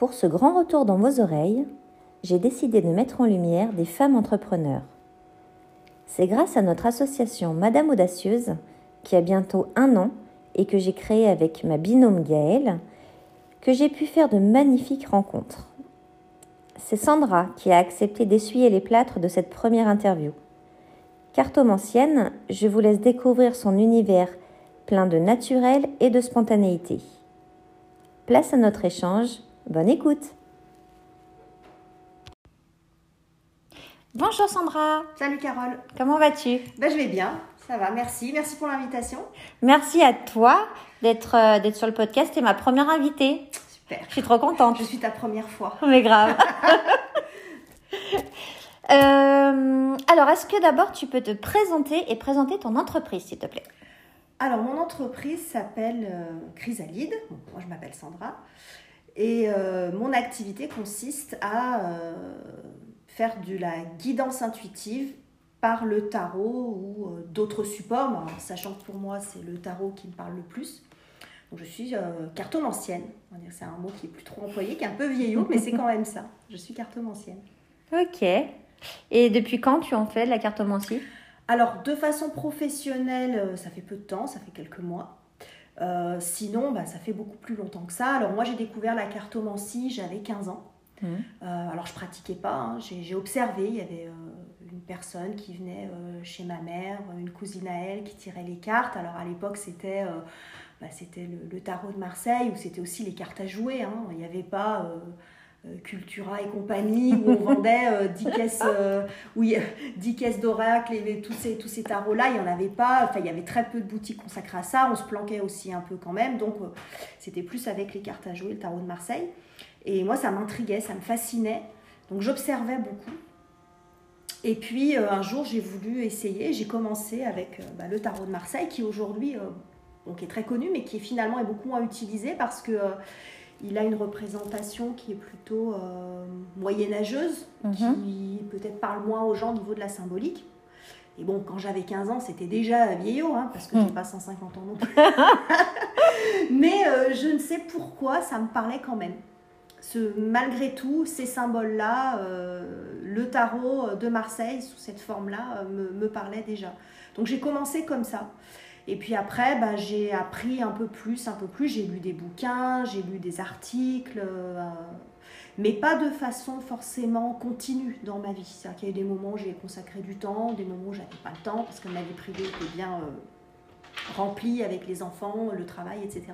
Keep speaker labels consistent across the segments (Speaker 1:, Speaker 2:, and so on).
Speaker 1: Pour ce grand retour dans vos oreilles, j'ai décidé de mettre en lumière des femmes entrepreneurs. C'est grâce à notre association Madame Audacieuse, qui a bientôt un an et que j'ai créée avec ma binôme Gaëlle, que j'ai pu faire de magnifiques rencontres. C'est Sandra qui a accepté d'essuyer les plâtres de cette première interview. Cartomancienne, je vous laisse découvrir son univers plein de naturel et de spontanéité. Place à notre échange, bonne écoute Bonjour Sandra
Speaker 2: Salut Carole
Speaker 1: Comment vas-tu?
Speaker 2: Ben, Je vais bien, ça va, merci. Merci pour l'invitation.
Speaker 1: Merci à toi d'être euh, d'être sur le podcast. Tu es ma première invitée.
Speaker 2: Super.
Speaker 1: Je suis trop contente.
Speaker 2: Je suis ta première fois.
Speaker 1: Mais grave. Euh, alors, est-ce que d'abord tu peux te présenter et présenter ton entreprise, s'il te plaît?
Speaker 2: Alors, mon entreprise s'appelle euh, Chrysalide. moi, je m'appelle Sandra. Et euh, mon activité consiste à faire de la guidance intuitive par le tarot ou d'autres supports, sachant que pour moi, c'est le tarot qui me parle le plus. Donc, je suis cartomancienne. C'est un mot qui est plus trop employé, qui est un peu vieillot, mais c'est quand même ça. Je suis cartomancienne.
Speaker 1: Ok. Et depuis quand tu en fais de la cartomancie?
Speaker 2: Alors, de façon professionnelle, euh, ça fait peu de temps, ça fait quelques mois. Euh, sinon, bah, ça fait beaucoup plus longtemps que ça. Alors, moi, j'ai découvert la cartomancie, j'avais 15 ans. Mmh. Euh, alors, je pratiquais pas, hein. j'ai observé. Il y avait une personne qui venait chez ma mère, une cousine à elle, qui tirait les cartes. Alors, à l'époque, c'était. Bah, c'était le, tarot de Marseille ou c'était aussi les cartes à jouer. Hein. Il n'y avait pas euh, Cultura et compagnie, où on vendait 10 euh, caisses, euh, oui, 10 caisses d'oracle et tous ces, tous ces tarots-là. Il n'y en avait pas, enfin, il y avait très peu de boutiques consacrées à ça. On se planquait aussi un peu quand même. Donc, c'était plus avec les cartes à jouer, le tarot de Marseille. Et moi, ça m'intriguait, ça me fascinait. Donc, j'observais beaucoup. Et puis, un jour, j'ai voulu essayer. J'ai commencé avec bah, le tarot de Marseille, qui aujourd'hui est très connu, mais qui finalement est beaucoup moins utilisé parce que il a une représentation qui est plutôt euh, moyenâgeuse, mhm. qui peut-être parle moins aux gens au niveau de la symbolique. Et bon, quand j'avais 15 ans, c'était déjà vieillot, hein, parce que je n'ai mhm. pas 150 ans non plus. Mais euh, je ne sais pourquoi, ça me parlait quand même. Ce, malgré tout, ces symboles-là, euh, le tarot de Marseille, sous cette forme-là, me, me parlait déjà. Donc j'ai commencé comme ça. Et puis après, bah, j'ai appris un peu plus, un peu plus. J'ai lu des bouquins, j'ai lu des articles, euh, mais pas de façon forcément continue dans ma vie. C'est-à-dire qu'il y a eu des moments où j'ai consacré du temps, des moments où j'avais pas le temps parce que ma vie privée était bien euh, remplie avec les enfants, le travail, etc.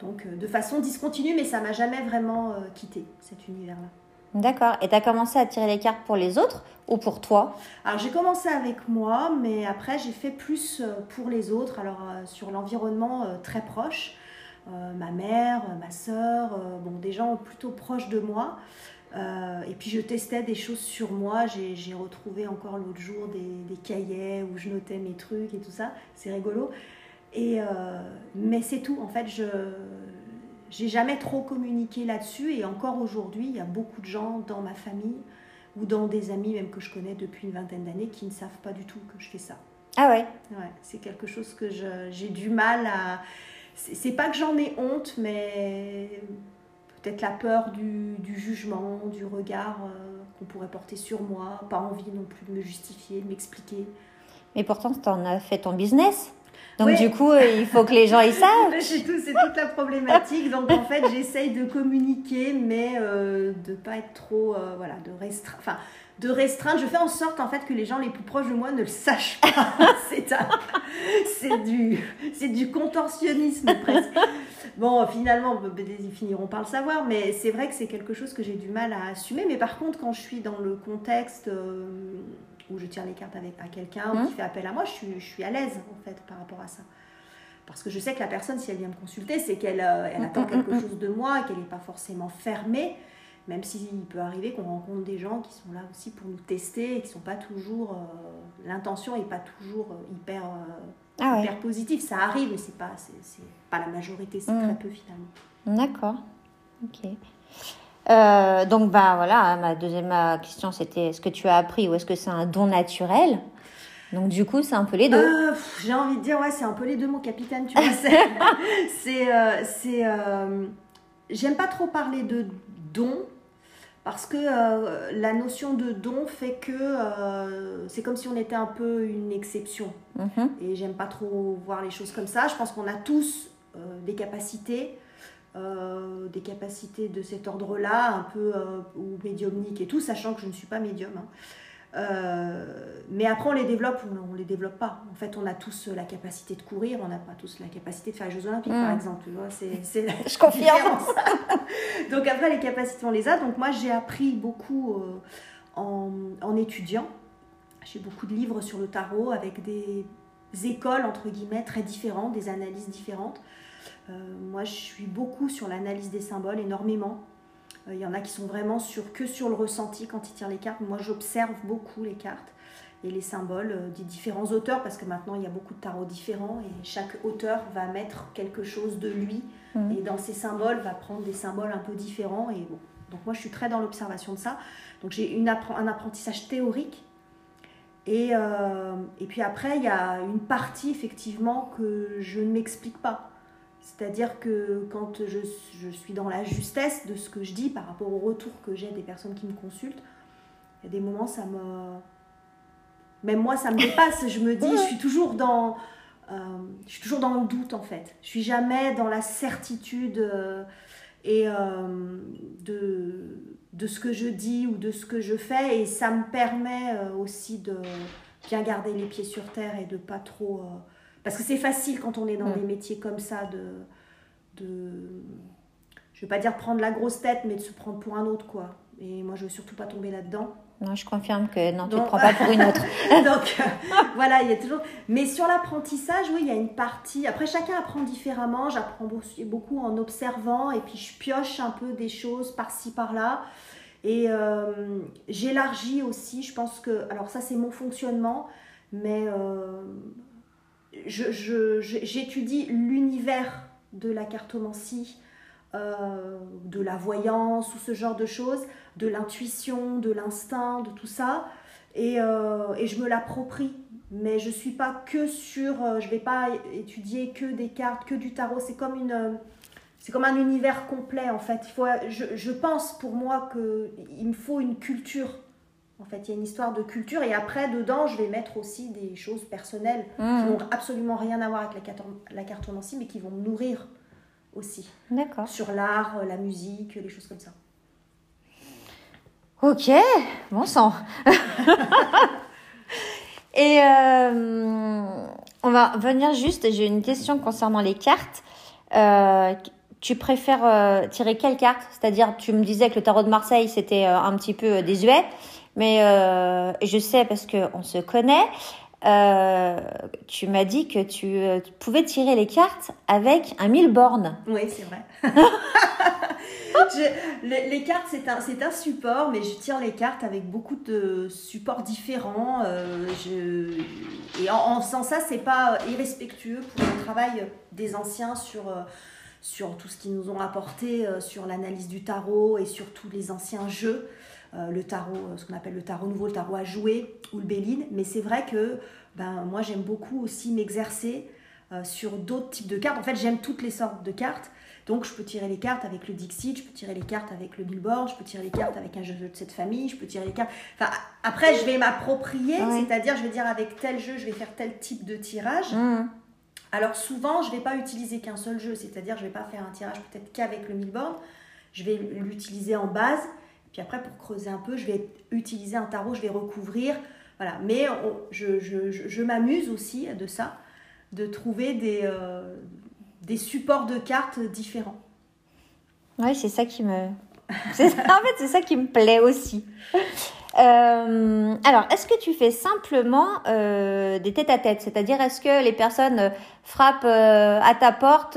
Speaker 2: Donc euh, de façon discontinue, mais ça m'a jamais vraiment quitté cet univers-là.
Speaker 1: D'accord. Et tu as commencé à tirer les cartes pour les autres ou pour toi?
Speaker 2: Alors j'ai commencé avec moi, mais après j'ai fait plus euh, pour les autres. Alors euh, sur l'environnement euh, très proche, ma mère, ma soeur, bon, des gens plutôt proches de moi. et puis je testais des choses sur moi. J'ai retrouvé encore l'autre jour des, cahiers où je notais mes trucs et tout ça. C'est rigolo. Mais c'est tout. En fait, je, j'ai jamais trop communiqué là-dessus et encore aujourd'hui, il y a beaucoup de gens dans ma famille ou dans des amis même que je connais depuis une vingtaine d'années qui ne savent pas du tout que je fais ça.
Speaker 1: Ah ouais?
Speaker 2: Ouais, c'est quelque chose que j'ai du mal à. C'est pas que j'en ai honte, mais peut-être la peur du, du, jugement, du regard euh, qu'on pourrait porter sur moi, pas envie non plus de me justifier, de m'expliquer.
Speaker 1: Mais pourtant, tu en as fait ton business donc du coup, euh, il faut que les gens y savent.
Speaker 2: c'est tout, toute la problématique. Donc en fait, j'essaye de communiquer, mais euh, de pas être trop, euh, voilà, de restreindre. Enfin, de restreindre. Je fais en sorte en fait que les gens les plus proches de moi ne le sachent pas. c'est, c'est du, c'est du contorsionnisme presque. Bon, finalement, ils finiront par le savoir, mais c'est vrai que c'est quelque chose que j'ai du mal à assumer. Mais par contre, quand je suis dans le contexte euh, où je tire les cartes avec à quelqu'un ou qui mmh. fait appel à moi, je suis, je suis à l'aise en fait par rapport à ça. Parce que je sais que la personne, si elle vient me consulter, c'est qu'elle euh, elle attend mmh, mmh, quelque chose de moi, qu'elle n'est pas forcément fermée. Même s'il peut arriver qu'on rencontre des gens qui sont là aussi pour nous tester et qui sont pas toujours. Euh, l'intention n'est pas toujours hyper, ah hyper positive. Ça arrive, mais c'est pas, c'est, pas la majorité, c'est très peu finalement.
Speaker 1: D'accord. Ok. Euh, donc, bah voilà, ma deuxième question c'était est-ce que tu as appris ou est-ce que c'est un don naturel? Donc du coup, c'est un peu les deux.
Speaker 2: Euh, j'ai envie de dire, ouais, c'est un peu les deux, mon capitaine, tu vois. c'est, euh, c'est, j'aime pas trop parler de don parce que la notion de don fait que c'est comme si on était un peu une exception. Mhm. Et j'aime pas trop voir les choses comme ça. Je pense qu'on a tous des capacités, des capacités de cet ordre-là, un peu ou médiumniques et tout, sachant que je ne suis pas médium. Hein. Euh, mais après, on les développe ou on, ne les développe pas. En fait, on a tous la capacité de courir, on n'a pas tous la capacité de faire les Jeux Olympiques, par mm. exemple.
Speaker 1: c'est, Je confirme.
Speaker 2: Donc après, les capacités, on les a. Donc moi, j'ai appris beaucoup euh, en, en, étudiant. J'ai beaucoup de livres sur le tarot avec des écoles, entre guillemets, très différentes, des analyses différentes. Euh, moi, je suis beaucoup sur l'analyse des symboles, énormément. Il euh, y en a qui sont vraiment sur, que sur le ressenti quand ils tirent les cartes. Moi, j'observe beaucoup les cartes et les symboles euh, des différents auteurs parce que maintenant il y a beaucoup de tarots différents et chaque auteur va mettre quelque chose de lui mmh. et dans ses symboles va prendre des symboles un peu différents et bon donc moi je suis très dans l'observation de ça donc j'ai un apprentissage théorique et, euh, et puis après il y a une partie effectivement que je ne m'explique pas c'est-à-dire que quand je, suis dans la justesse de ce que je dis par rapport au retour que j'ai des personnes qui me consultent, il y a des moments, ça me. Même moi, ça me dépasse. Je me dis, je suis toujours dans. Euh, je suis toujours dans le doute en fait. Je suis jamais dans la certitude euh, euh, de, de ce que je dis ou de ce que je fais et ça me permet aussi de bien garder les pieds sur terre et de pas trop parce que c'est facile quand on est dans mm. des métiers comme ça de, de. Je veux pas dire prendre la grosse tête, mais de se prendre pour un autre, quoi. Et moi, je veux surtout pas tomber là-dedans.
Speaker 1: Non, je confirme que non, tu ne te prends pas pour une autre.
Speaker 2: Donc, euh, voilà, il y a toujours. Mais sur l'apprentissage, oui, il y a une partie. Après, chacun apprend différemment. J'apprends beaucoup en observant et puis je pioche un peu des choses par-ci, par-là. Et euh, j'élargis aussi. Je pense que. Alors, ça, c'est mon fonctionnement. Mais euh, j'étudie l'univers de la cartomancie, euh, de la voyance ou ce genre de choses, de l'intuition, de l'instinct, de tout ça, et, euh, et je me l'approprie. Mais je suis pas que sur, euh, je vais pas étudier que des cartes, que du tarot. C'est comme une, c'est comme un univers complet en fait. Il faut, je, je pense pour moi que il me faut une culture en fait, il y a une histoire de culture et après, dedans, je vais mettre aussi des choses personnelles qui mmh. n'ont absolument rien à voir avec la, cartomancie, mais qui vont me nourrir aussi.
Speaker 1: D'accord.
Speaker 2: Sur l'art, la musique, les choses comme ça.
Speaker 1: Ok, bon sang. et euh, on va venir juste, j'ai une question concernant les cartes. Euh, tu préfères euh, tirer quelle carte? C'est-à-dire, tu me disais que le tarot de Marseille, c'était un petit peu désuet. Mais euh, je sais parce qu'on se connaît. Euh, tu m'as dit que tu, euh, pouvais tirer les cartes avec un mille bornes.
Speaker 2: Oui, c'est vrai. les, cartes, c'est un, un, support, mais je tire les cartes avec beaucoup de supports différents. je, et en, en faisant ça, c'est pas irrespectueux pour le travail des anciens sur, sur tout ce qu'ils nous ont apporté, sur l'analyse du tarot et sur tous les anciens jeux. Euh, le tarot, euh, ce qu'on appelle le tarot nouveau, le tarot à jouer ou le béline. Mais c'est vrai que ben, moi j'aime beaucoup aussi m'exercer euh, sur d'autres types de cartes. En fait, j'aime toutes les sortes de cartes. Donc, je peux tirer les cartes avec le Dixit, je peux tirer les cartes avec le Billboard, je peux tirer les cartes avec un jeu de cette famille, je peux tirer les cartes. Enfin, après, je vais m'approprier, c'est-à-dire, je vais dire avec tel jeu, je vais faire tel type de tirage. Mmh. Alors, souvent, je ne vais pas utiliser qu'un seul jeu, c'est-à-dire, je ne vais pas faire un tirage peut-être qu'avec le Billboard. Je vais l'utiliser en base puis après, pour creuser un peu, je vais utiliser un tarot, je vais recouvrir. Voilà. Mais je, je, je, m'amuse aussi de ça, de trouver des, euh, des supports de cartes différents.
Speaker 1: Oui, c'est ça qui me. en fait, c'est ça qui me plaît aussi. Euh, alors, est-ce que tu fais simplement euh, des tête-à-tête C'est-à-dire, est-ce que les personnes frappent à ta porte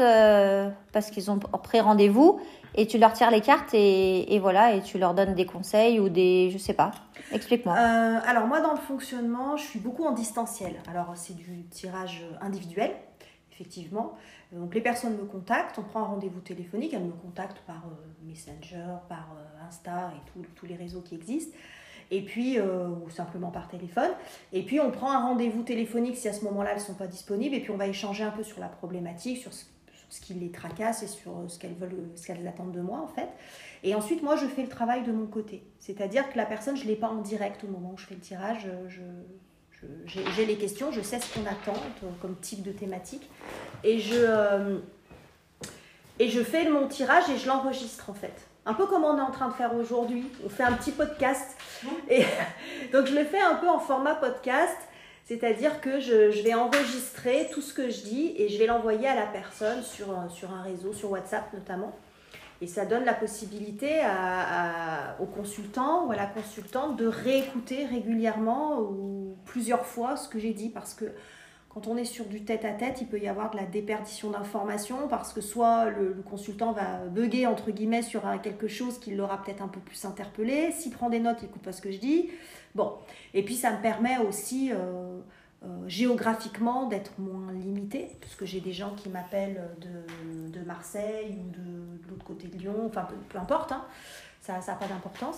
Speaker 1: parce qu'ils ont pris rendez-vous et tu leur tires les cartes et, voilà et tu leur donnes des conseils ou des je sais pas. Explique-moi.
Speaker 2: Euh, alors moi dans le fonctionnement je suis beaucoup en distanciel. Alors c'est du tirage individuel effectivement. Donc les personnes me contactent on prend un rendez-vous téléphonique elles me contactent par euh, Messenger par euh, Insta et tous les réseaux qui existent. Et puis ou simplement par téléphone. Et puis on prend un rendez-vous téléphonique si à ce moment-là elles sont pas disponibles. Et puis on va échanger un peu sur la problématique sur ce ce qui les tracasse et sur ce qu'elles veulent, ce qu'elles attendent de moi en fait. Et ensuite, moi, je fais le travail de mon côté. C'est-à-dire que la personne, je ne l'ai pas en direct au moment où je fais le tirage. Je, j'ai les questions, je sais ce qu'on attend comme type de thématique. Et je, euh, et je fais mon tirage et je l'enregistre en fait. Un peu comme on est en train de faire aujourd'hui. On fait un petit podcast. Et, donc je le fais un peu en format podcast. C'est-à-dire que je, vais enregistrer tout ce que je dis et je vais l'envoyer à la personne sur, un réseau, sur WhatsApp notamment. Et ça donne la possibilité à, au consultant ou à la consultante de réécouter régulièrement ou plusieurs fois ce que j'ai dit parce que quand on est sur du tête-à-tête, il peut y avoir de la déperdition d'informations parce que soit le, consultant va bugger entre guillemets sur quelque chose qui l'aura peut-être un peu plus interpellé. S'il prend des notes, il n'écoute pas ce que je dis. Bon, et puis ça me permet aussi euh, euh, géographiquement d'être moins limité, puisque j'ai des gens qui m'appellent de, de, Marseille ou de, l'autre côté de Lyon, enfin peu, importe, hein. ça n'a pas d'importance.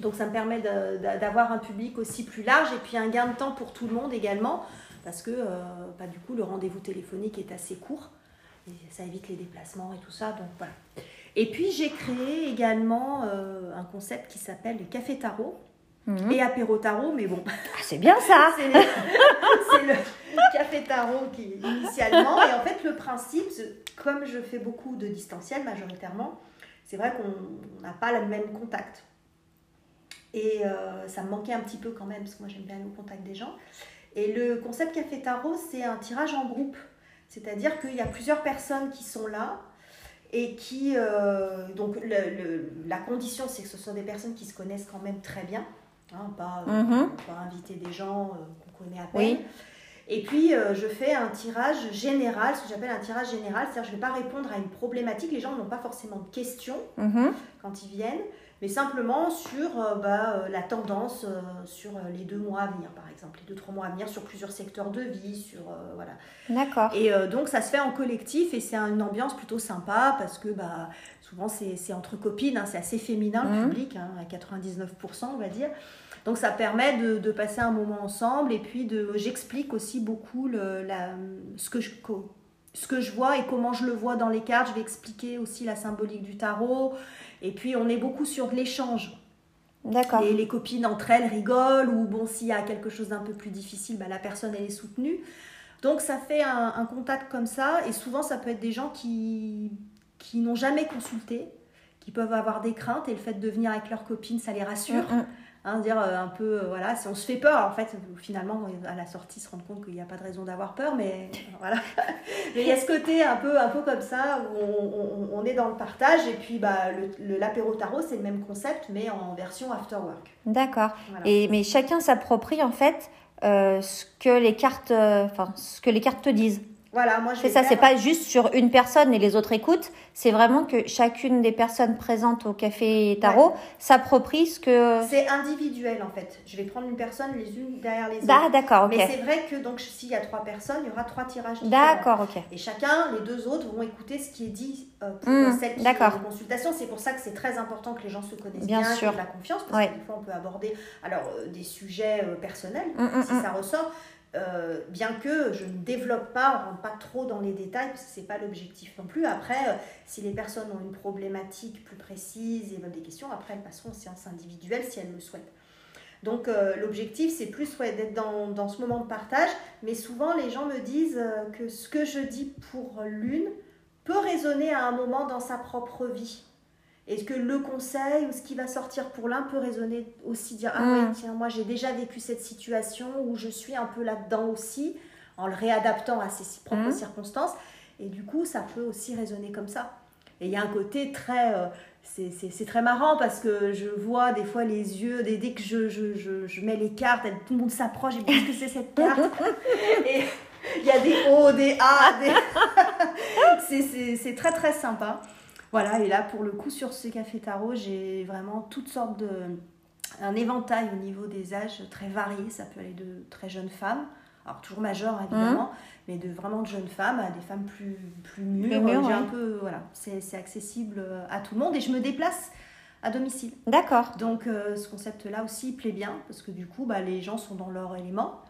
Speaker 2: Donc ça me permet d'avoir un public aussi plus large et puis un gain de temps pour tout le monde également parce que euh, bah, du coup le rendez-vous téléphonique est assez court et ça évite les déplacements et tout ça. Donc voilà. Et puis j'ai créé également euh, un concept qui s'appelle le café tarot. Mhm. Et apéro tarot, mais bon.
Speaker 1: Ah, c'est bien ça
Speaker 2: C'est le café tarot qui initialement. Et en fait, le principe, comme je fais beaucoup de distanciel majoritairement, c'est vrai qu'on n'a pas le même contact. Et euh, ça me manquait un petit peu quand même, parce que moi j'aime bien aller au contact des gens. Et le concept Café Tarot, c'est un tirage en groupe. C'est-à-dire qu'il y a plusieurs personnes qui sont là et qui. Euh, donc, la condition, c'est que ce sont des personnes qui se connaissent quand même très bien. Hein, pas, mhm. pas, inviter des gens euh, qu'on connaît à peine. Et puis, euh, je fais un tirage général, ce que j'appelle un tirage général, c'est-à-dire je ne vais pas répondre à une problématique. Les gens n'ont pas forcément de questions mhm. quand ils viennent mais simplement sur euh, bah, euh, la tendance euh, sur les deux mois à venir, par exemple, les deux, trois mois à venir, sur plusieurs secteurs de vie, sur, voilà.
Speaker 1: D'accord.
Speaker 2: Et donc, ça se fait en collectif et c'est une ambiance plutôt sympa parce que bah, souvent, c'est entre copines, hein, c'est assez féminin le mmh. public, hein, à 99%, on va dire. Donc ça permet de, de, passer un moment ensemble et puis de j'explique aussi beaucoup le, la, ce, que je, ce que je vois et comment je le vois dans les cartes. Je vais expliquer aussi la symbolique du tarot. Et puis, on est beaucoup sur l'échange.
Speaker 1: D'accord.
Speaker 2: Et les copines entre elles rigolent, ou bon, s'il y a quelque chose d'un peu plus difficile, bah, la personne, elle est soutenue. Donc, ça fait un, contact comme ça. Et souvent, ça peut être des gens qui, qui n'ont jamais consulté, qui peuvent avoir des craintes. Et le fait de venir avec leur copine, ça les rassure. Mm, mm. Hein, dire euh, un peu, euh, voilà, si on se fait peur, en fait, finalement, à la sortie, se rendre compte qu'il n'y a pas de raison d'avoir peur, mais voilà. mais il y a ce côté un peu, un peu comme ça, où on, est dans le partage, et puis bah, l'apéro tarot, c'est le même concept, mais en version after work.
Speaker 1: D'accord. Et mais chacun s'approprie, en fait, euh, ce que les cartes, enfin, ce que les cartes te disent.
Speaker 2: Voilà, moi je
Speaker 1: C'est ça, c'est pas juste sur une personne et les autres écoutent, c'est vraiment que chacune des personnes présentes au café tarot s'approprie ce que.
Speaker 2: C'est individuel en fait. Je vais prendre une personne les unes derrière les
Speaker 1: autres. Ah, d'accord, ok.
Speaker 2: Mais c'est vrai que donc s'il y a trois personnes, il y aura trois tirages
Speaker 1: D'accord, ok.
Speaker 2: Et chacun, les deux autres vont écouter ce qui est dit euh, pour mmh, celle qui est consultation. C'est pour ça que c'est très important que les gens se connaissent bien, bien sûr. la confiance, parce que des fois on peut aborder alors euh, des sujets euh, personnels mmh, mmh, si ça ressort euh, bien que je ne développe pas, on rentre pas trop dans les détails, parce que ce n'est pas l'objectif non plus. Après, euh, si les personnes ont une problématique plus précise et veulent des questions, après elles passeront en séance individuelle si elles le souhaitent. Donc euh, l'objectif, c'est plus d'être dans, dans, ce moment de partage, mais souvent les gens me disent que ce que je dis pour l'une peut résonner à un moment dans sa propre vie. Est-ce que le conseil ou ce qui va sortir pour l'un peut résonner aussi, dire Ah oui, mm. tiens, moi j'ai déjà vécu cette situation où je suis un peu là-dedans aussi, en le réadaptant à ses propres mm. circonstances. Et du coup, ça peut aussi résonner comme ça. Et il y a un côté très. Euh, c'est très marrant parce que je vois des fois les yeux, dès, dès que je, je, je, je, mets les cartes, tout le monde s'approche et me dit que c'est cette carte. et il y a des O, des A, des... c'est très très sympa. Voilà, et là, pour le coup, sur ce café tarot, j'ai vraiment toutes sortes de. un éventail au niveau des âges très varié. Ça peut aller de très jeunes femmes, alors toujours majeures évidemment, mmh. mais de vraiment de jeunes femmes à des femmes plus, plus mûres. un peu, voilà, c'est accessible à tout le monde et je me déplace à domicile.
Speaker 1: D'accord.
Speaker 2: Donc euh, ce concept-là aussi plaît bien parce que du coup, bah, les gens sont dans leur élément.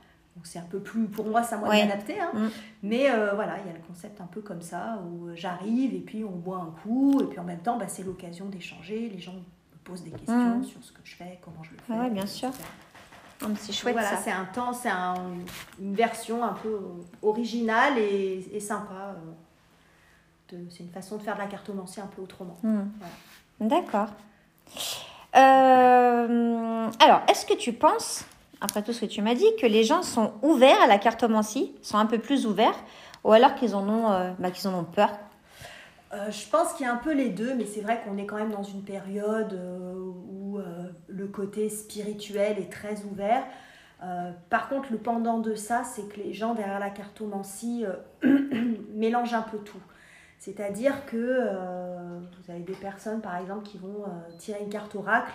Speaker 2: C'est un peu plus, pour moi, ça moi adapté. Hein. Mm. Mais voilà, il y a le concept un peu comme ça, où j'arrive et puis on boit un coup, et puis en même temps, bah, c'est l'occasion d'échanger. Les gens me posent des questions mm. sur ce que je fais, comment je le fais.
Speaker 1: Oui, bien sûr.
Speaker 2: C'est chouette voilà, c'est un temps, c'est une version un peu originale et, sympa. c'est une façon de faire de la cartomancie un peu autrement.
Speaker 1: Mm. D'accord. Euh, alors, est-ce que tu penses, après tout ce que tu m'as dit, que les gens sont ouverts à la cartomancie, sont un peu plus ouverts, ou alors qu'ils en ont, euh, bah, qu'ils en ont peur
Speaker 2: euh, je pense qu'il y a un peu les deux, mais c'est vrai qu'on est quand même dans une période où le côté spirituel est très ouvert. par contre, le pendant de ça, c'est que les gens derrière la cartomancie mélangent un peu tout. C'est-à-dire que euh, vous avez des personnes, par exemple, qui vont euh, tirer une carte oracle,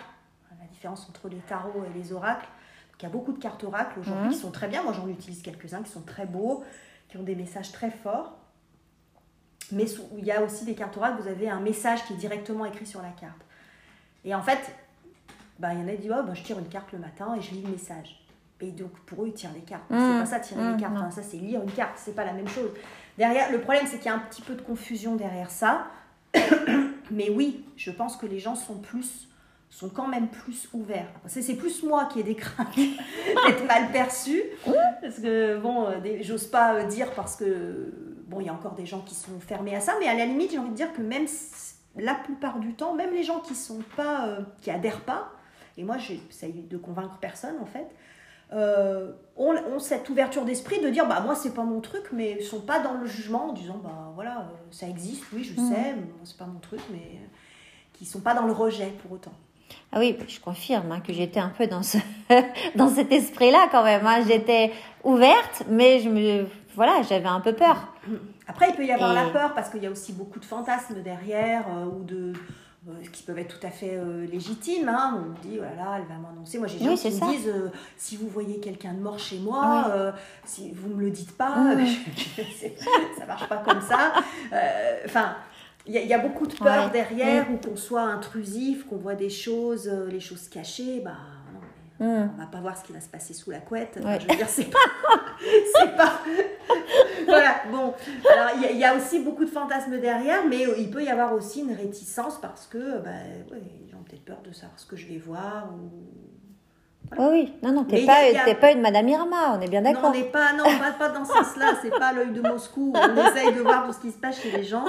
Speaker 2: la différence entre les tarots et les oracles. Il y a beaucoup de cartes oracles aujourd'hui qui sont très bien. Moi, j'en utilise quelques-uns qui sont très beaux, qui ont des messages très forts. Mais il y a aussi des cartes oracles, vous avez un message qui est directement écrit sur la carte. Et en fait, bah, il y en a qui disent oh, bah, je tire une carte le matin et je lis le message. Et donc, pour eux, ils tirent les cartes. C'est mmh. pas ça, tirer les mmh, cartes. ça, c'est lire une carte. C'est pas la même chose. Derrière, le problème, c'est qu'il y a un petit peu de confusion derrière ça. Mais oui, je pense que les gens sont plus sont quand même plus ouverts. C'est plus moi qui ai des craintes d'être mal perçu. Parce que, bon, euh, j'ose pas euh, dire parce que, bon, il y a encore des gens qui sont fermés à ça, mais à la limite, j'ai envie de dire que même la plupart du temps, même les gens qui sont pas, euh, qui adhèrent pas, et moi, j'essaye de convaincre personne en fait, euh, ont, cette ouverture d'esprit de dire bah moi c'est pas mon truc mais ils sont pas dans le jugement en disant bah voilà ça existe oui je mm. sais c'est pas mon truc mais qui sont pas dans le rejet pour autant
Speaker 1: ah oui je confirme hein, que j'étais un peu dans ce dans cet esprit là quand même hein. j'étais ouverte mais je me voilà j'avais un peu peur
Speaker 2: après il peut y avoir la peur parce qu'il y a aussi beaucoup de fantasmes derrière ou de euh, qui peuvent être tout à fait euh, légitimes. Hein. On dit, oh là là, elle va m'annoncer. Moi, j'ai des gens qui me disent, euh, si vous voyez quelqu'un de mort chez moi, si vous me le dites pas, ça marche pas comme ça. Enfin, il y, a beaucoup de peur derrière, ou qu'on soit intrusif, qu'on voit des choses, les choses cachées, bah Hmm. On va pas voir ce qui va se passer sous la couette. je veux dire, c'est pas. c'est pas. voilà, bon. Alors, il y, a aussi beaucoup de fantasmes derrière, mais il peut y avoir aussi une réticence parce que bah, ouais, ont peut-être peur de savoir ce que je vais voir. Ou...
Speaker 1: Oui, oui, non, non, t'es pas, pas une Madame Irma, on est bien d'accord.
Speaker 2: Non, on n'est pas, non, pas, pas dans ce sens-là, c'est pas l'œil de Moscou, on essaye de voir tout ce qui se passe chez les gens.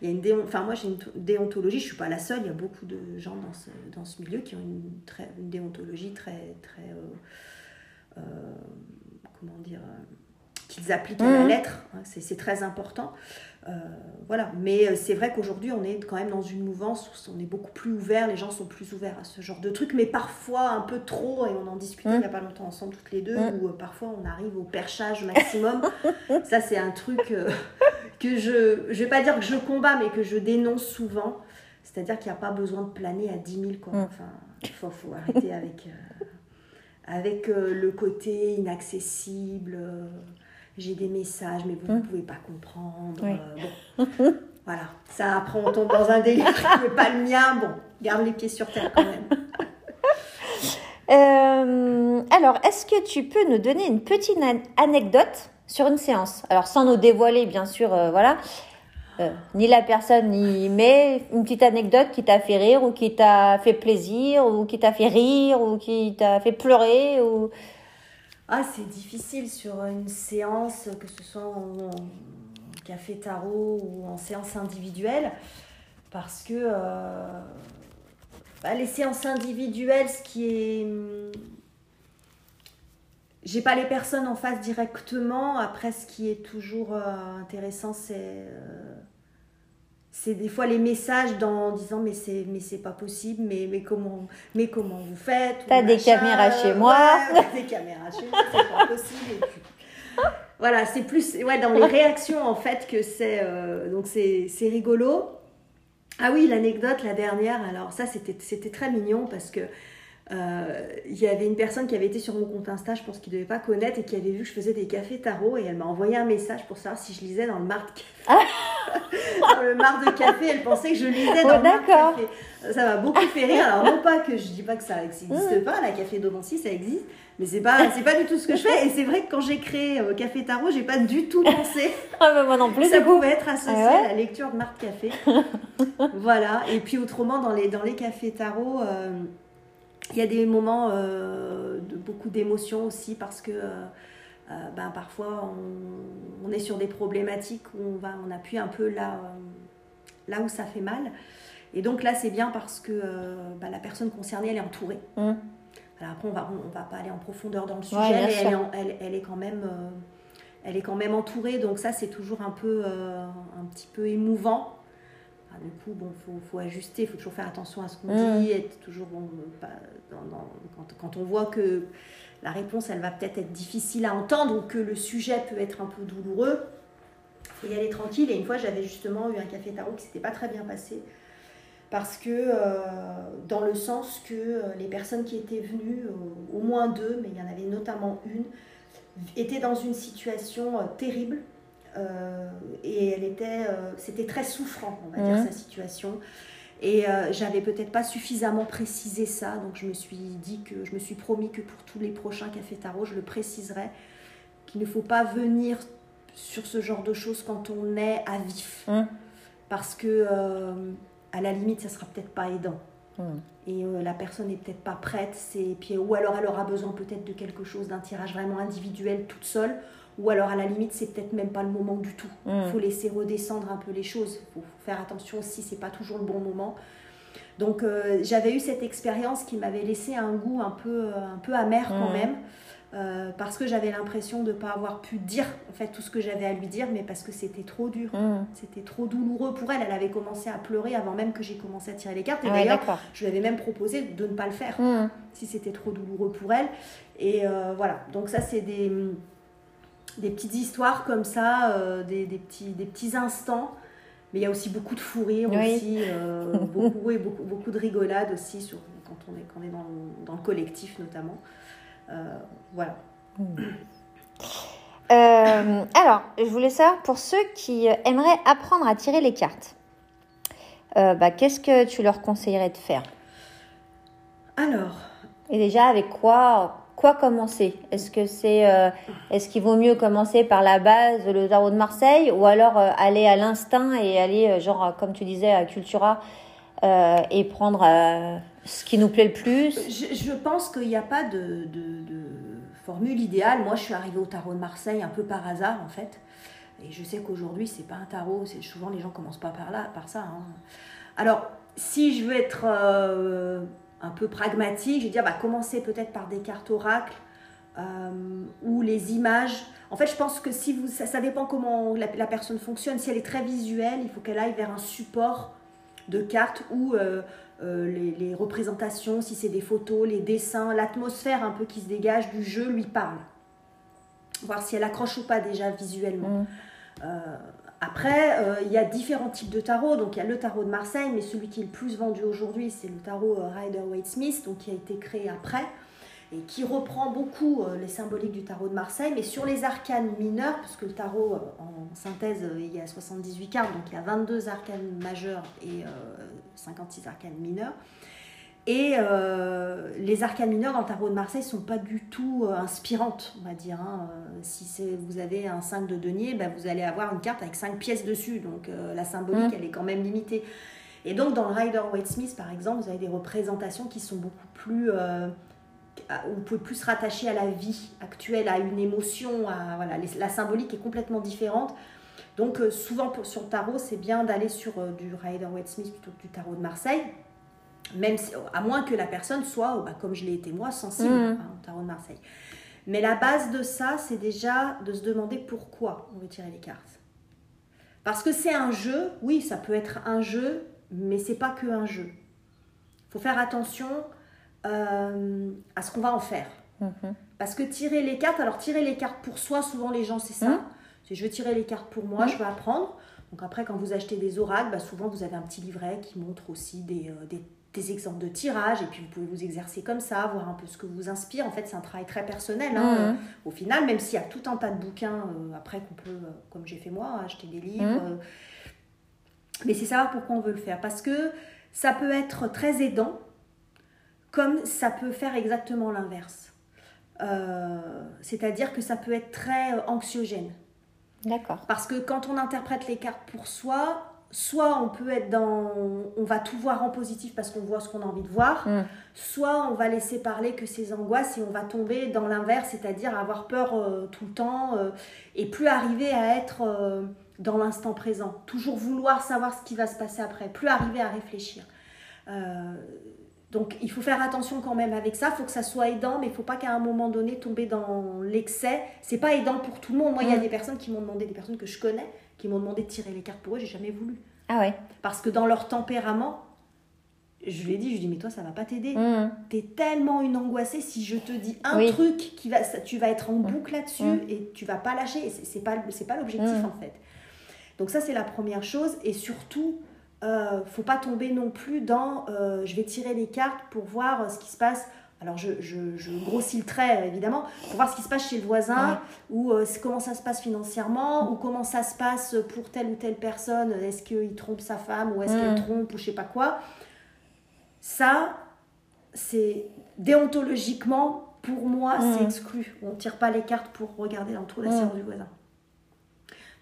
Speaker 2: Il y a une déon... enfin, moi j'ai une déontologie, je suis pas la seule, il y a beaucoup de gens dans ce, dans ce milieu qui ont une, très, une déontologie très, très euh, euh, comment dire, euh, qu'ils appliquent à la mmh. lettre, hein, c'est très important. Euh, voilà, mais euh, c'est vrai qu'aujourd'hui, on est quand même dans une mouvance où on est beaucoup plus ouvert, les gens sont plus ouverts à ce genre de trucs, mais parfois un peu trop, et on en discutait il n'y a pas longtemps ensemble toutes les deux, mmh. où euh, parfois on arrive au perchage maximum. Ça, c'est un truc que je, je vais pas dire que je combats, mais que je dénonce souvent. C'est-à-dire qu'il n'y a pas besoin de planer à 10 000, quoi. Mmh. Enfin, il faut, faut, arrêter avec, avec le côté inaccessible j'ai des messages, mais vous ne hum. pouvez pas comprendre. Euh, bon. voilà, ça après on tombe dans un délire qui n'est pas le mien. Bon, garde les pieds sur terre quand même.
Speaker 1: Euh, alors, est-ce que tu peux nous donner une petite anecdote sur une séance? Alors, sans nous dévoiler, bien sûr, euh, voilà, ni la personne, ni. Mais une petite anecdote qui t'a fait rire, ou qui t'a fait plaisir, ou qui t'a fait rire, ou qui t'a fait pleurer, ou.
Speaker 2: Ah, c'est difficile sur une séance, que ce soit en, café tarot ou en séance individuelle, parce que euh, bah, les séances individuelles, ce qui est. J'ai pas les personnes en face directement. Après, ce qui est toujours euh, intéressant, c'est. Euh, c'est des fois les messages dans, en disant mais c'est mais c'est pas possible mais mais comment mais comment vous faites
Speaker 1: t'as des caméras chez moi.
Speaker 2: ouais, des caméras chez moi c'est pas possible. Voilà c'est plus ouais dans les réactions en fait que c'est euh, donc c'est c'est rigolo. Ah oui l'anecdote la dernière alors ça c'était c'était très mignon parce que euh, il y avait une personne qui avait été sur mon compte Insta, je pense qu'il ne devait pas connaître, et qui avait vu que je faisais des cafés tarot, et elle m'a envoyé un message pour savoir si je lisais dans le Marc. Ah le marc de café, elle pensait que je lisais dans le marc café. Ça m'a beaucoup fait rire. Alors non pas que je dis pas que ça n'existe pas, la café d'Aubancy ça existe, mais c'est pas c'est pas du tout ce que je fais. Et c'est vrai que quand j'ai créé euh, Café Tarot, j'ai pas du tout pensé.
Speaker 1: ah bah moi non plus.
Speaker 2: Ça pouvait être associé ah à la lecture de Marc Café. voilà. Et puis autrement dans les dans les cafés tarot. Euh, il y a des moments euh, de beaucoup d'émotions aussi parce que ben, parfois on, est sur des problématiques où on, va, on appuie un peu là, là où ça fait mal. Et donc là, c'est bien parce que ben, la personne concernée, elle est entourée. Mmh. Alors après, on va, on, va pas aller en profondeur dans le sujet, mais elle, elle, est quand même, euh, elle est quand même entourée. Donc ça, c'est toujours un peu, euh, un petit peu émouvant. Du coup, bon, faut, faut ajuster, il faut toujours faire attention à ce qu'on mm. dit, être toujours bon, quand, quand, on voit que la réponse, elle va peut-être être difficile à entendre ou que le sujet peut être un peu douloureux, il faut y aller tranquille. Et une fois, j'avais justement eu un café tarot qui s'était pas très bien passé parce que euh, dans le sens que euh, les personnes qui étaient venues, euh, au moins deux, mais il y en avait notamment une, étaient dans une situation terrible et elle était, c'était très souffrant, on va dire, sa situation. Et j'avais peut-être pas suffisamment précisé ça, donc je me suis dit que je me suis promis que pour tous les prochains cafés tarot, je le préciserai qu'il ne faut pas venir sur ce genre de choses quand on est à vif, mmh. parce que à la limite, ça sera peut-être pas aidant. Et euh, la personne n'est peut-être pas prête, c'est puis ou alors elle aura besoin peut-être de quelque chose, d'un tirage vraiment individuel toute seule, ou alors à la limite c'est peut-être même pas le moment du tout. Il hmm. faut laisser redescendre un peu les choses, il faut faire attention si c'est pas toujours le bon moment. Donc euh, j'avais eu cette expérience qui m'avait laissé un goût un peu, un peu amer quand hmm. même. Euh, parce que j'avais l'impression de ne pas avoir pu dire en fait tout ce que j'avais à lui dire, mais parce que c'était trop dur, mmh. c'était trop douloureux pour elle. Elle avait commencé à pleurer avant même que j'ai commencé à tirer les cartes. Et d'ailleurs, je lui avais même proposé de ne pas le faire mmh. si c'était trop douloureux pour elle. Et euh, voilà, donc ça c'est des, des petites histoires comme ça, euh, des, des, petits, des petits instants. Mais il y a aussi beaucoup de fou rire aussi, beaucoup, et beaucoup, beaucoup de rigolade aussi sur, quand on est, quand on est dans, dans le collectif notamment. Euh, voilà.
Speaker 1: Euh, alors, je voulais savoir, pour ceux qui aimeraient apprendre à tirer les cartes, euh, bah, qu'est-ce que tu leur conseillerais de faire?
Speaker 2: Alors.
Speaker 1: Et déjà, avec quoi, quoi commencer? Est-ce que c'est, est-ce qu'il vaut mieux commencer par la base, le tarot de Marseille, ou alors aller à l'instinct et aller, genre, comme tu disais, à Cultura et prendre ce qui nous plaît le plus?
Speaker 2: Je, pense qu'il n'y a pas de, formule idéale. Moi, je suis arrivée au tarot de Marseille un peu par hasard, en fait. Et je sais qu'aujourd'hui, c'est pas un tarot. Souvent les gens commencent pas par là, par ça. Hein. Alors, si je veux être euh, un peu pragmatique, je vais dire, bah, commencer peut-être par des cartes oracles euh, ou les images. En fait, je pense que si vous, ça, dépend comment la, personne fonctionne. Si elle est très visuelle, il faut qu'elle aille vers un support de cartes ou euh, euh, les, représentations, si c'est des photos, les dessins, l'atmosphère un peu qui se dégage du jeu lui parle. Voir si elle accroche ou pas déjà visuellement. Mm. Euh, après, euh, il y a différents types de tarot. Donc il y a le tarot de Marseille, mais celui qui est le plus vendu aujourd'hui, c'est le tarot Rider-Waite-Smith, donc qui a été créé après et qui reprend beaucoup les symboliques du tarot de Marseille, mais sur les arcanes mineurs, parce que le tarot, en synthèse, il y a 78 cartes, donc il y a 22 arcanes majeures et 56 arcanes mineurs. Et euh, les arcanes mineures dans le tarot de Marseille ne sont pas du tout euh, inspirantes, on va dire. Hein. Euh, si vous avez un 5 de denier, ben vous allez avoir une carte avec 5 pièces dessus. Donc la symbolique, mmh. elle est quand même limitée. Et donc dans le Rider Waite Smith, par exemple, vous avez des représentations qui sont beaucoup plus... vous pouvez plus se rattacher à la vie actuelle, à une émotion. À, voilà, la symbolique est complètement différente. Donc souvent pour, sur le tarot, c'est bien d'aller sur du Rider Waite Smith plutôt que du tarot de Marseille. Même à moins que la personne soit, bah, comme je l'ai été moi, sensible mmh. hein, au tarot de Marseille. Mais la base de ça, c'est déjà de se demander pourquoi on veut tirer les cartes. Parce que c'est un jeu, oui, ça peut être un jeu, mais c'est pas que un jeu. Il faut faire attention euh, à ce qu'on va en faire. Mmh. Parce que tirer les cartes, alors tirer les cartes pour soi, souvent les gens, c'est ça. Mmh. C'est je vais tirer les cartes pour moi, je vais apprendre. Donc après, quand vous achetez des oracles, bah, souvent vous avez un petit livret qui montre aussi des, euh, des, des, exemples de tirage et puis vous pouvez vous exercer comme ça, voir un peu ce que vous inspire. En fait, c'est un travail très personnel. Hein, mmh. au final, même s'il y a tout un tas de bouquins euh, après qu'on peut, euh, comme j'ai fait moi, acheter des livres. Mmh. Mais c'est savoir pourquoi on veut le faire. Parce que ça peut être très aidant, comme ça peut faire exactement l'inverse. Euh, c'est-à-dire que ça peut être très anxiogène.
Speaker 1: D'accord.
Speaker 2: Parce que quand on interprète les cartes pour soi, soit on peut être dans. On va tout voir en positif parce qu'on voit ce qu'on a envie de voir,
Speaker 1: Mm.
Speaker 2: soit on va laisser parler que ces angoisses et on va tomber dans l'inverse, c'est-à-dire avoir peur euh, tout le temps euh, et plus arriver à être euh, dans l'instant présent. Toujours vouloir savoir ce qui va se passer après, plus arriver à réfléchir. Donc il faut faire attention quand même avec ça, il faut que ça soit aidant, mais il ne faut pas qu'à un moment donné tomber dans l'excès. C'est pas aidant pour tout le monde. Moi, il y a
Speaker 1: Mm.
Speaker 2: des personnes qui m'ont demandé, des personnes que je connais, qui m'ont demandé de tirer les cartes pour eux, j'ai jamais voulu.
Speaker 1: Ah ouais.
Speaker 2: Parce que dans leur tempérament, je lui ai dit, je lui ai dit, mais toi, ça va pas t'aider.
Speaker 1: Mm.
Speaker 2: T'es tellement une angoissée, si je te dis un
Speaker 1: Oui.
Speaker 2: truc, qui va, ça- tu vas être en boucle là-dessus
Speaker 1: Mm.
Speaker 2: et tu vas pas lâcher. C'est pas, c'est pas l'objectif
Speaker 1: Mm.
Speaker 2: en fait. Donc ça, c'est la première chose. Et surtout, euh, faut pas tomber non plus dans, euh, je vais tirer les cartes pour voir euh, ce qui se passe. Alors je, je- je grossis le trait évidemment pour voir ce qui se passe chez le voisin ou euh, comment ça se passe financièrement ou comment ça se passe pour telle ou telle personne. Est-ce qu'il trompe sa femme ou est-ce
Speaker 1: Mm.
Speaker 2: qu'elle trompe ou je sais pas quoi. Ça, c'est déontologiquement, pour moi,
Speaker 1: Mm.
Speaker 2: c'est exclu. On ne tire pas les cartes pour regarder dans le trou de la
Speaker 1: Mm.
Speaker 2: du voisin.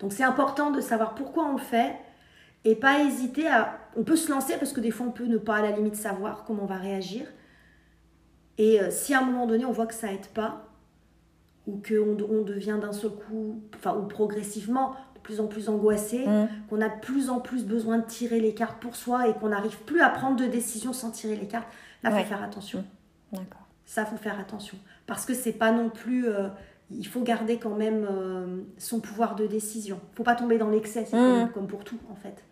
Speaker 2: Donc c'est important de savoir pourquoi on le fait et pas hésiter à... On peut se lancer parce que des fois on peut ne pas à la limite savoir comment on va réagir. Et euh, si à un moment donné on voit que ça aide pas, ou qu'on on devient d'un seul coup, enfin ou progressivement, de plus en plus angoissé,
Speaker 1: Mm.
Speaker 2: qu'on a de plus en plus besoin de tirer les cartes pour soi et qu'on n'arrive plus à prendre de décision sans tirer les cartes, là il
Speaker 1: Ouais.
Speaker 2: faut faire attention.
Speaker 1: D'accord.
Speaker 2: Ça, faut faire attention. Parce que c'est pas non plus. euh, il faut garder quand même euh, son pouvoir de décision. faut pas tomber dans l'excès, c'est
Speaker 1: Mm.
Speaker 2: comme, comme pour tout, en fait.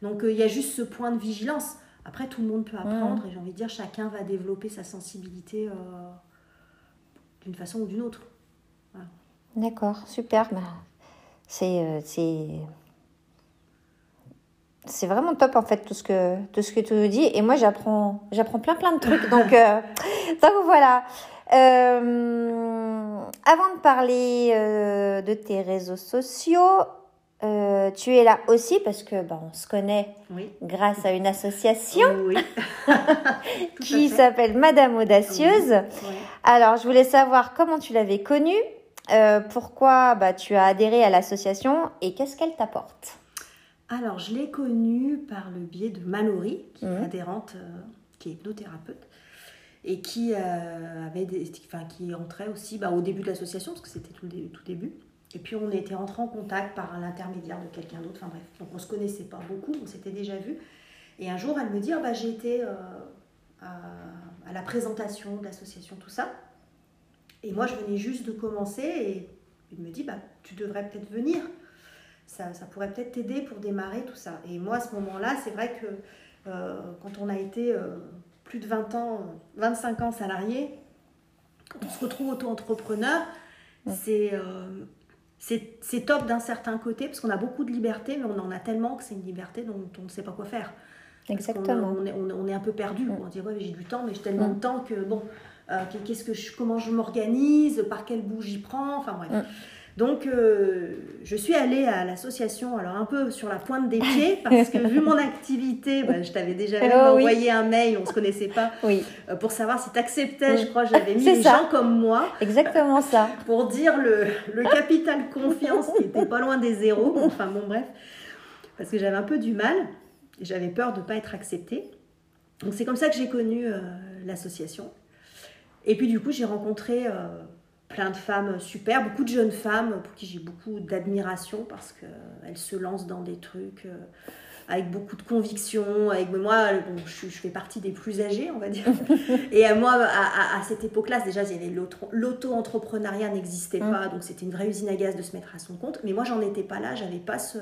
Speaker 2: Donc, euh, il y a juste ce point de vigilance. Après, tout le monde peut apprendre, et j'ai envie de dire, chacun va développer sa sensibilité euh, d'une façon ou d'une autre.
Speaker 1: D'accord, super. Bah, c'est euh, c'est c'est vraiment top en fait tout ce que tout ce que tu nous dis et moi j'apprends j'apprends plein plein de trucs donc euh, donc voilà. Euh, avant de parler de tes réseaux sociaux, euh, tu es là aussi parce que bah, on se connaît
Speaker 2: Oui.
Speaker 1: grâce à une association
Speaker 2: Oui.
Speaker 1: Qui s'appelle Madame Audacieuse.
Speaker 2: Oui.
Speaker 1: Alors, je voulais savoir comment tu l'avais connue, euh, pourquoi bah, tu as adhéré à l'association et qu'est-ce qu'elle t'apporte?
Speaker 2: Alors, je l'ai connue par le biais de Mallory, qui est adhérente, euh, qui est hypnothérapeute, et qui, avait des, enfin, qui entrait aussi bah, au début de l'association, parce que c'était tout, le dé- tout début. Et puis, on était rentrés en contact par l'intermédiaire de quelqu'un d'autre. Enfin bref, donc on se connaissait pas beaucoup, on s'était déjà vu. Et un jour, elle me dit, Ah, bah, j'ai été euh, à, à la présentation de l'association, tout ça. Et moi, je venais juste de commencer, et il me dit, bah, tu devrais peut-être venir ça, ça pourrait peut-être t'aider pour démarrer tout ça. Et moi, à ce moment-là, c'est vrai que euh, quand on a été euh, plus de 20 ans, euh, 25 ans salarié, quand on se retrouve auto-entrepreneur, c'est euh, c'est top d'un certain côté parce qu'on a beaucoup de liberté, mais on en a tellement que c'est une liberté dont on ne sait pas quoi faire.
Speaker 1: Exactement.
Speaker 2: On, est, on est- on est un peu perdu.
Speaker 1: Mm.
Speaker 2: On dit ouais, j'ai du temps, mais j'ai tellement
Speaker 1: Mm.
Speaker 2: de temps que bon, euh, qu'est-ce que je, comment je m'organise, par quel bout j'y prends, enfin bref.
Speaker 1: Mm.
Speaker 2: Donc euh, je suis allée à l'association, alors un peu sur la pointe des pieds, parce que vu mon activité, bah, je t'avais déjà même
Speaker 1: Oh oui.
Speaker 2: envoyé un mail, on se connaissait pas,
Speaker 1: Oui,
Speaker 2: euh, pour savoir si tu acceptais, je crois, j'avais mis
Speaker 1: ça.
Speaker 2: gens comme moi
Speaker 1: exactement ça.
Speaker 2: pour dire le, le capital confiance qui était pas loin des zéros. Enfin bon, bref. Parce que j'avais un peu du mal. J'avais peur de ne pas être acceptée. Donc c'est comme ça que j'ai connu euh, l'association. Et puis du coup, j'ai rencontré plein de femmes super, beaucoup de jeunes femmes pour qui j'ai beaucoup d'admiration parce qu'elles se lancent dans des trucs euh, avec beaucoup de conviction. Avec moi, bon, je, fais partie des plus âgés, on va dire. Et à moi, à, à- à cette époque-là, déjà, l'auto-entrepreneuriat n'existait
Speaker 1: Mm.
Speaker 2: pas, donc c'était une vraie usine à gaz de se mettre à son compte. Mais moi, j'en étais pas là, j'avais pas ce.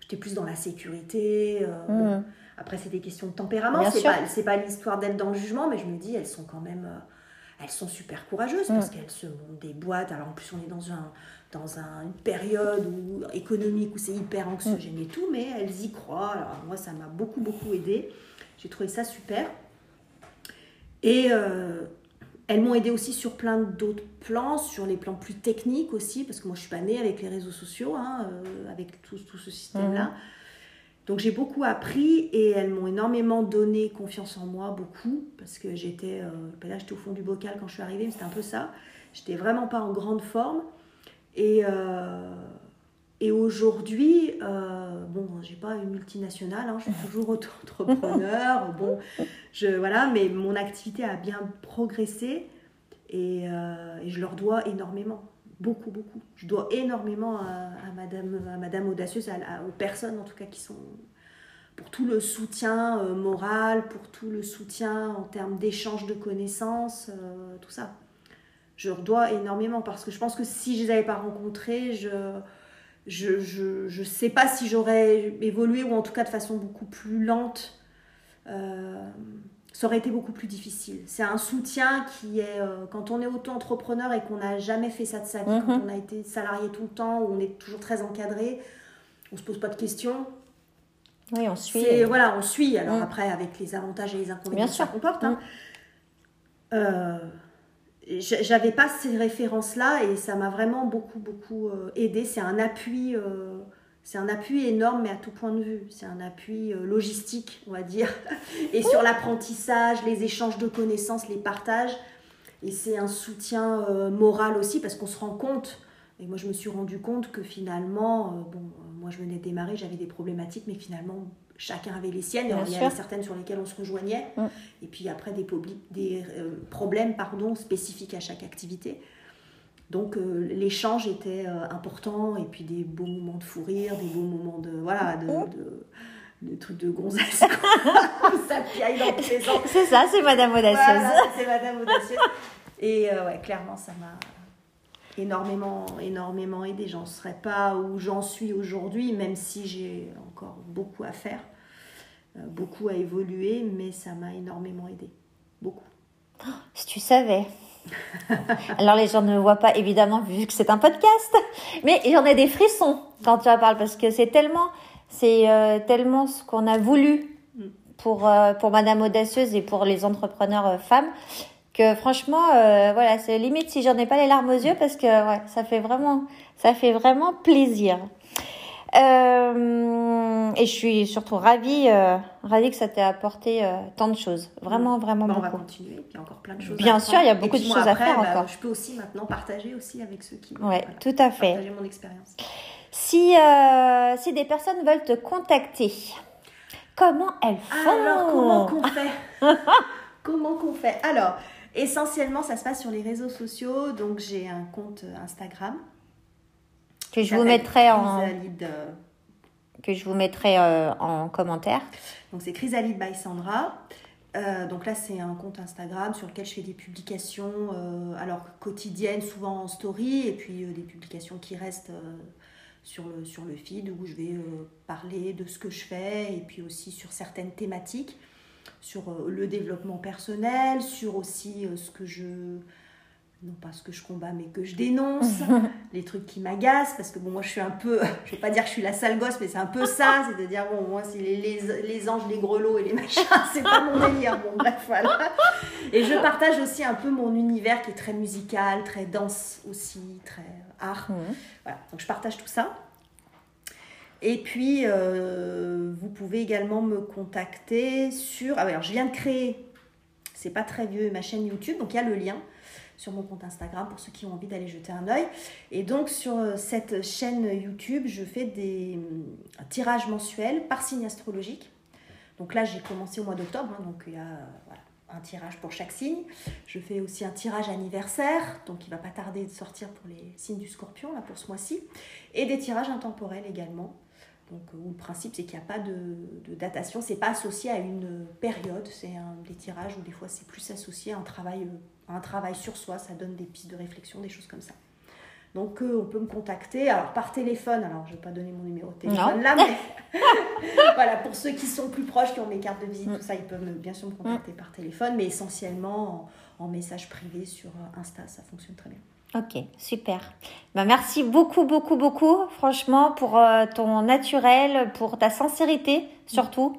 Speaker 2: J'étais plus dans la sécurité. euh, bon.
Speaker 1: Mm.
Speaker 2: Après, c'est des questions de tempérament. C'est pas, pas l'histoire d'être dans le jugement, mais je me dis, elles sont quand même. euh, elles sont super courageuses
Speaker 1: Mm.
Speaker 2: parce qu'elles se montent des boîtes. Alors en plus, on est dans, un, dans un- une période où, économique où c'est hyper anxiogène et tout, mais elles y croient. Alors moi, ça m'a beaucoup, beaucoup aidé. J'ai trouvé ça super. Et euh, elles m'ont aidé aussi sur plein d'autres plans, sur les plans plus techniques aussi, parce que moi, je suis pas née avec les réseaux sociaux, hein, euh, avec tout, tout ce système-là. Donc j'ai beaucoup appris et elles m'ont énormément donné confiance en moi, beaucoup, parce que j'étais, euh, là j'étais au fond du bocal quand je suis arrivée, mais c'était un peu ça. J'étais vraiment pas en grande forme. Et, euh, et aujourd'hui, euh, bon, j'ai pas une multinationale, hein, je suis toujours entrepreneur, bon, je, voilà, mais mon activité a bien progressé et, euh, et je leur dois énormément beaucoup, beaucoup. Je dois énormément à, Madame, à Madame Audacieuse, aux personnes en tout cas qui sont pour tout le soutien euh, moral, pour tout le soutien en termes d'échange de connaissances, euh, tout ça. Je leur dois énormément parce que je pense que si je les avais pas rencontrés, je je, je, je sais pas si j'aurais évolué ou en tout cas de façon beaucoup plus lente. Euh, ça aurait été beaucoup plus difficile. C'est un soutien qui est, euh, quand on est auto-entrepreneur et qu'on n'a jamais fait ça de sa vie, quand mhm. on a été salarié tout le temps, où on est toujours très encadré, on se pose pas de questions.
Speaker 1: Oui, on suit.
Speaker 2: Voilà, on suit. Alors mhm. après, avec les avantages et les inconvénients que ça comporte. Hein. Euh, j'avais pas ces références-là et ça m'a vraiment beaucoup, beaucoup euh, aidé. C'est un appui c'est un appui énorme, mais à tout point de vue. C'est un appui euh, logistique, on va dire, et sur l'apprentissage, les échanges de connaissances, les partages. Et c'est un soutien euh, moral aussi, parce qu'on se rend compte, et moi je me suis rendu compte que finalement, euh, bon, moi je venais de démarrer, j'avais des problématiques, mais finalement chacun avait les siennes, et il y avait certaines sur lesquelles on se rejoignait, mm. et puis après des, des problèmes pardon, spécifiques à chaque activité. Donc euh, l'échange était euh, important et puis des beaux moments de fou rire, des beaux moments de voilà de, de, trucs de gonzesse. ça piaille dans tous les
Speaker 1: C'est ça, c'est Madame Audacieuse.
Speaker 2: c'est Madame Audacieuse. Et euh, ouais, clairement, ça m'a énormément, énormément aidé. J'en serais pas où j'en suis aujourd'hui, même si j'ai encore beaucoup à faire, beaucoup à évoluer, mais ça m'a énormément aidé. Beaucoup.
Speaker 1: si tu savais. Alors les gens ne me voient pas évidemment vu que c'est un podcast, mais j'en ai des frissons quand tu en parles parce que c'est tellement, c'est euh, tellement ce qu'on a voulu pour euh, pour Madame Audacieuse et pour les entrepreneurs euh, femmes que franchement voilà c'est limite si j'en ai pas les larmes aux yeux parce que ouais ça fait vraiment ça fait vraiment plaisir. Euh, et je suis surtout ravie, euh, ravie que ça t'ait apporté euh, tant de choses. Vraiment, vraiment
Speaker 2: bah,
Speaker 1: beaucoup.
Speaker 2: On va continuer. Il y a encore plein de choses.
Speaker 1: Bien sûr, il y a beaucoup de choses à faire
Speaker 2: bah,
Speaker 1: encore.
Speaker 2: Je peux aussi maintenant partager aussi avec ceux qui.
Speaker 1: Ouais, tout à fait.
Speaker 2: Partager mon expérience.
Speaker 1: Si, si des personnes veulent te contacter, comment elles font
Speaker 2: Alors, comment qu'on fait? Comment qu'on fait? Alors, essentiellement, ça se passe sur les réseaux sociaux. Donc, j'ai un compte Instagram
Speaker 1: que je vous mettrai en que je vous mettrai en commentaire.
Speaker 2: Donc c'est Chrysalide by Sandra. Euh, donc là, c'est un compte Instagram sur lequel je fais des publications, euh, alors quotidiennes, souvent en story, et puis euh, des publications qui restent sur, le, sur le feed où je vais parler de ce que je fais, et puis aussi sur certaines thématiques, sur le développement personnel, sur aussi ce que je non pas ce que je combats, mais que je dénonce, les trucs qui m'agacent, parce que bon, moi je suis un peu, je vais pas dire que je suis la sale gosse, mais c'est un peu ça, c'est de dire, bon, moi c'est les, les, anges, les grelots et les machins, c'est pas mon délire, bon, bref, voilà. Et je partage aussi un peu mon univers qui est très musical, très danse aussi, très art. Voilà, donc je partage tout ça. Et puis, euh, vous pouvez également me contacter sur. Ah, alors je viens de créer, c'est pas très vieux, ma chaîne YouTube, donc il y a le lien sur mon compte Instagram pour ceux qui ont envie d'aller jeter un œil. Et donc sur euh, cette chaîne YouTube, je fais des euh, tirages mensuels par signe astrologique. Donc là, j'ai commencé au mois d'octobre, hein, donc il y a un tirage pour chaque signe. Je fais aussi un tirage anniversaire, donc il va pas tarder de sortir pour les signes du scorpion, là, pour ce mois-ci. Et des tirages intemporels également. Donc, euh, le principe, c'est qu'il n'y a pas de, de datation, c'est pas associé à une période, c'est des tirages où des fois c'est plus associé à un travail un travail sur soi, ça donne des pistes de réflexion, des choses comme ça. Donc euh, on peut me contacter, alors par téléphone, alors je ne vais pas donner mon numéro de téléphone là, mais voilà, pour ceux qui sont plus proches, qui ont mes cartes de visite, mm. tout ça, ils peuvent bien sûr me contacter mm. par téléphone, mais essentiellement en, message privé sur euh, Insta, ça fonctionne très bien.
Speaker 1: Ok, super. Bah, merci beaucoup, beaucoup, beaucoup, franchement, pour euh, ton naturel, pour ta sincérité surtout,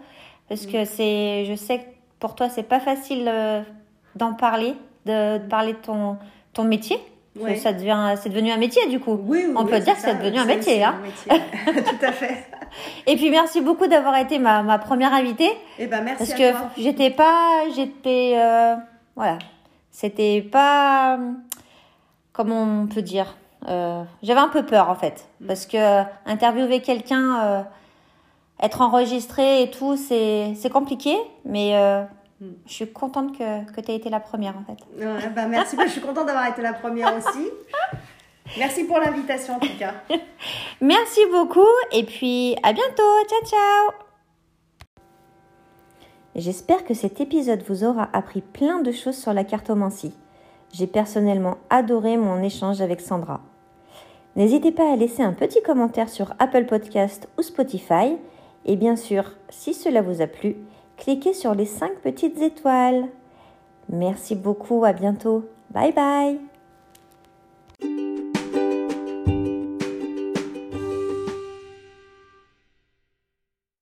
Speaker 1: parce que c'est, je sais que pour toi, c'est pas facile d'en parler de, parler de ton, ton métier, Ça devient, c'est devenu un métier du coup.
Speaker 2: Oui,
Speaker 1: On peut dire que c'est devenu un métier. Hein.
Speaker 2: Tout à fait.
Speaker 1: Et puis merci beaucoup d'avoir été ma, ma, première invitée.
Speaker 2: Eh ben merci
Speaker 1: Parce que j'étais pas, j'étais, euh, voilà, c'était pas, comment on peut dire, euh, j'avais un peu peur en fait, parce que interviewer quelqu'un, euh, être enregistré et tout, c'est compliqué, mais Mm. Je suis contente que, que tu aies été la première en fait.
Speaker 2: Ouais, bah merci, je suis contente d'avoir été la première aussi. Merci pour l'invitation en tout cas.
Speaker 1: merci beaucoup et puis à bientôt. Ciao ciao. J'espère que cet épisode vous aura appris plein de choses sur la cartomancie. J'ai personnellement adoré mon échange avec Sandra. N'hésitez pas à laisser un petit commentaire sur Apple Podcast ou Spotify. Et bien sûr, si cela vous a plu, cliquez sur les 5 petites étoiles. Merci beaucoup, à bientôt. Bye bye